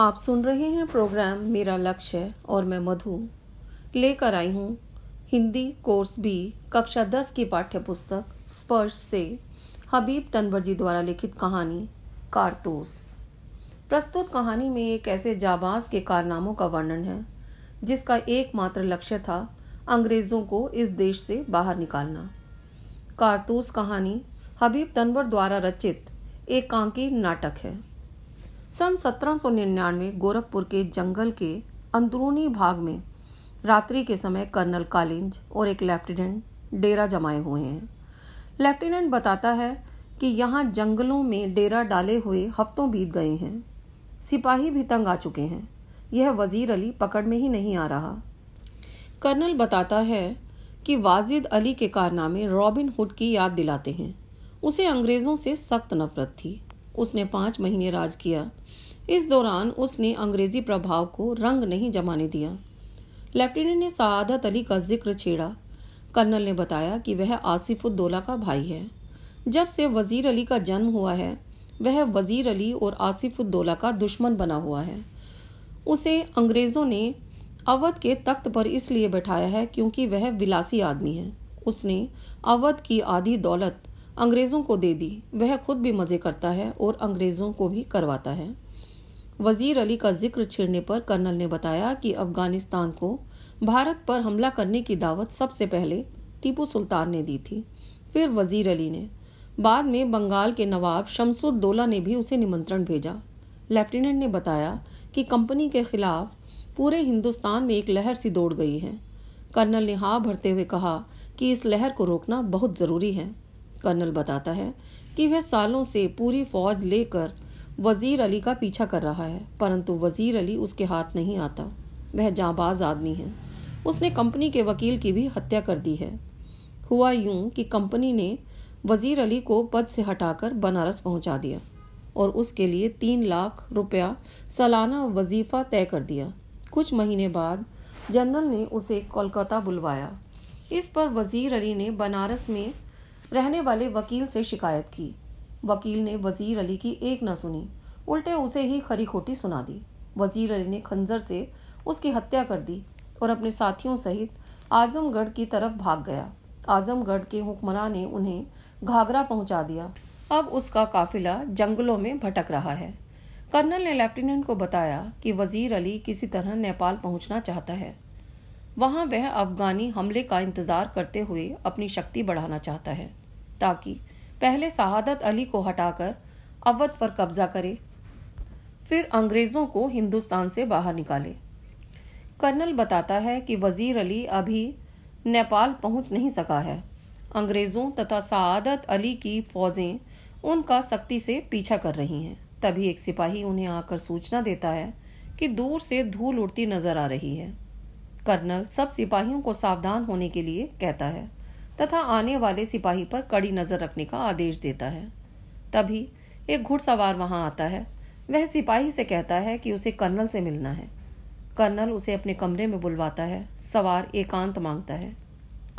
आप सुन रहे हैं प्रोग्राम मेरा लक्ष्य और मैं मधु। लेकर आई हूँ हिंदी कोर्स बी, कक्षा दस की पाठ्य पुस्तक स्पर्श से। हबीब तनवर जी द्वारा लिखित कहानी, कारतूस। प्रस्तुत कहानी में एक ऐसे जाबाज के कारनामों का वर्णन है, जिसका एकमात्र लक्ष्य था अंग्रेज़ों को इस देश से बाहर निकालना। कारतूस कहानी हबीब तनवर द्वारा रचित एक कांकी नाटक है। सन 1799 गोरखपुर के जंगल के अंदरूनी भाग में रात्रि के समय कर्नल कालिंज और एक लेफ्टिनेंट डेरा जमाए हुए हैं। लेफ्टिनेंट बताता है कि यहाँ जंगलों में डेरा डाले हुए हफ्तों बीत गए हैं। सिपाही भी तंग आ चुके हैं। यह वज़ीर अली पकड़ में ही नहीं आ रहा। कर्नल बताता है कि वाजिद अली के कारनामे रॉबिन हुड की याद दिलाते हैं। उसे अंग्रेज़ों से सख्त नफरत थी। उसने पाँच महीने राज किया। इस दौरान उसने अंग्रेज़ी प्रभाव को रंग नहीं जमाने दिया। लेफ्टिनेंट ने सआदत अली का ज़िक्र छेड़ा। कर्नल ने बताया कि वह आसिफुद्दौला का भाई है। जब से वज़ीर अली का जन्म हुआ है, वह वज़ीर अली और आसिफुद्दौला का दुश्मन बना हुआ है। उसे अंग्रेज़ों ने अवध के तख्त पर इसलिए बैठाया है क्योंकि वह विलासी आदमी है। उसने अवध की आधी दौलत अंग्रेज़ों को दे दी। वह खुद भी मज़े करता है और अंग्रेज़ों को भी करवाता है। वज़ीर अली का ज़िक्र छेड़ने पर कर्नल ने बताया कि अफ़गानिस्तान को भारत पर हमला करने की दावत सबसे पहले टीपू सुल्तान ने दी थी। फिर वज़ीर अली ने। बाद में बंगाल के नवाब शमसुद्दौला ने भी उसे निमंत्रण भेजा। लेफ्टिनेंट ने बताया कि कंपनी के खिलाफ पूरे हिंदुस्तान में एक लहर सी दौड़ गई है। कर्नल ने हाँ भरते हुए कहा कि इस लहर को रोकना बहुत ज़रूरी है। कर्नल बताता है कि वह सालों से पूरी फौज लेकर वज़ीर अली का पीछा कर रहा है, परंतु वज़ीर अली उसके हाथ नहीं आता। वह जाबाज आदमी है। उसने कंपनी के वकील की भी हत्या कर दी है। हुआ यूँ कि कंपनी ने वज़ीर अली को पद से हटाकर बनारस पहुँचा दिया और उसके लिए तीन लाख रुपया सालाना वजीफा तय कर दिया। कुछ महीने बाद जनरल ने उसे कोलकाता बुलवाया। इस पर वज़ीर अली ने बनारस में रहने वाले वकील से शिकायत की। वकील ने वज़ीर अली की एक न सुनी। उल्टे उसे ही खरी खोटी सुना दी। वज़ीर अली ने खंजर से उसकी हत्या कर दी और अपने साथियों सहित आजमगढ़ की तरफ़ भाग गया। आजमगढ़ के हुक्मरान ने उन्हें घाघरा पहुँचा दिया। अब उसका काफिला जंगलों में भटक रहा है। कर्नल ने लेफ्टिनेंट को बताया कि वज़ीर अली किसी तरह नेपाल पहुँचना चाहता है। वहाँ वह अफगानी हमले का इंतज़ार करते हुए अपनी शक्ति बढ़ाना चाहता है। ताकि पहले शहादत अली को हटाकर अवध पर कब्जा करे, फिर अंग्रेज़ों को हिंदुस्तान से बाहर निकाले। कर्नल बताता है कि वज़ीर अली अभी नेपाल पहुँच नहीं सका है। अंग्रेज़ों तथा सआदत अली की फौजें उनका सख्ती से पीछा कर रही हैं। तभी एक सिपाही उन्हें आकर सूचना देता है कि दूर से धूल उड़ती नज़र आ रही है। कर्नल सब सिपाहियों को सावधान होने के लिए कहता है। तथा आने वाले सिपाही पर कड़ी नज़र रखने का आदेश देता है। तभी एक घुड़सवार वहाँ आता है। वह सिपाही से कहता है कि उसे कर्नल से मिलना है। कर्नल उसे अपने कमरे में बुलवाता है। सवार एकांत माँगता है।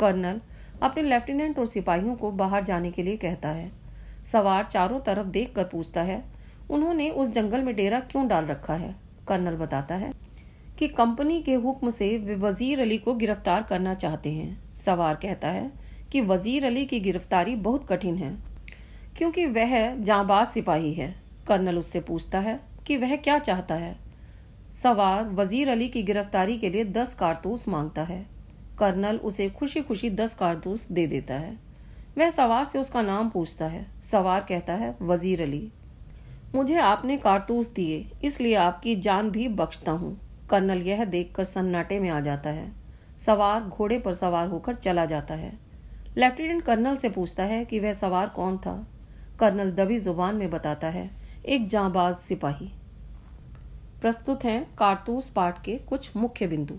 कर्नल अपने लेफ्टिनेंट और सिपाहियों को बाहर जाने के लिए कहता है। सवार चारों तरफ़ देख कर पूछता है, उन्होंने उस जंगल में डेरा क्यों डाल रखा है? कर्नल बताता है कि कंपनी के हुक्म से वे वज़ीर अली को गिरफ़्तार करना चाहते हैं। सवार कहता है कि वज़ीर अली की गिरफ्तारी बहुत कठिन है, क्योंकि वह जाबाज सिपाही है। कर्नल उससे पूछता है कि वह क्या चाहता है। सवार वज़ीर अली की गिरफ्तारी के लिए दस कारतूस माँगता है। कर्नल उसे खुशी खुशी दस कारतूस दे देता है। वह सवार से उसका नाम पूछता है। सवार कहता है, वज़ीर अली, मुझे आपने कारतूस दिए, इसलिए आपकी जान भी बख्शता हूँ। कर्नल यह देखकर सन्नाटे में आ जाता है। सवार घोड़े पर सवार होकर चला जाता है। लेफ्टिनेंट कर्नल से पूछता है कि वह सवार कौन था। कर्नल दबी ज़ुबान में बताता है, एक जांबाज सिपाही। प्रस्तुत हैं कारतूस पाठ के कुछ मुख्य बिंदु।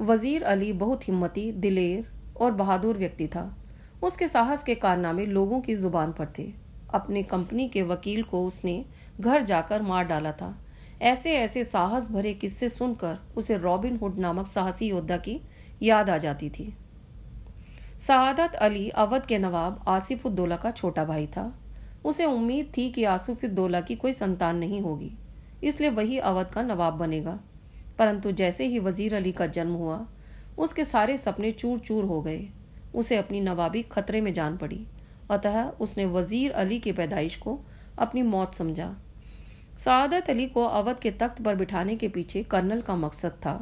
वज़ीर अली बहुत हिम्मती, दिलेर और बहादुर व्यक्ति था। उसके साहस के कारनामे लोगों की ज़ुबान पर थे। अपने कंपनी के वकील को उसने घर जाकर मार डाला था। ऐसे ऐसे साहस भरे किस्से सुनकर उसे रॉबिन हुड नामक साहसी योद्धा की याद आ जाती थी। सआदत अली अवध के नवाब आसिफुद्दौला का छोटा भाई था। उसे उम्मीद थी कि आसिफुद्दौला की कोई संतान नहीं होगी, इसलिए वही अवध का नवाब बनेगा। परंतु जैसे ही वज़ीर अली का जन्म हुआ, उसके सारे सपने चूर चूर हो गए। उसे अपनी नवाबी खतरे में जान पड़ी। अतः उसने वज़ीर अली की पैदाइश को अपनी मौत समझा। सादत अली को अवध के तख्त पर बिठाने के पीछे कर्नल का मकसद था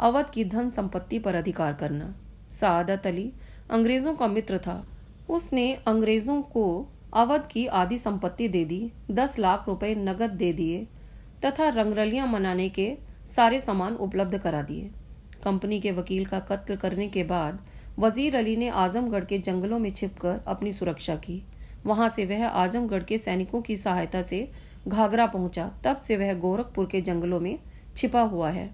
अवध की धन संपत्ति पर अधिकार करना। सादत अली अंग्रेज़ों का मित्र था। उसने अंग्रेज़ों को अवध की आधी संपत्ति दे दी, दस लाख रुपए नगद दे दिए तथा रंगरलियाँ मनाने के सारे सामान उपलब्ध करा दिए। कंपनी के वकील का कत्ल करने के बाद वज़ीर अली ने आजमगढ़ के जंगलों में छिपकर अपनी सुरक्षा की। वहाँ से वह आजमगढ़ के सैनिकों की सहायता से घाघरा पहुँचा। तब से वह गोरखपुर के जंगलों में छिपा हुआ है।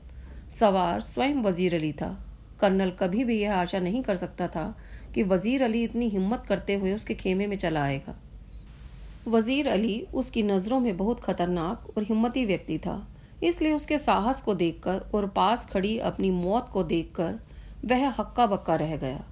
सवार स्वयं वज़ीर अली था। कर्नल कभी भी यह आशा नहीं कर सकता था कि वज़ीर अली इतनी हिम्मत करते हुए उसके खेमे में चला आएगा। वज़ीर अली उसकी नज़रों में बहुत खतरनाक और हिम्मती व्यक्ति था, इसलिए उसके साहस को देखकर और पास खड़ी अपनी मौत को देखकर वह हक्का बक्का रह गया।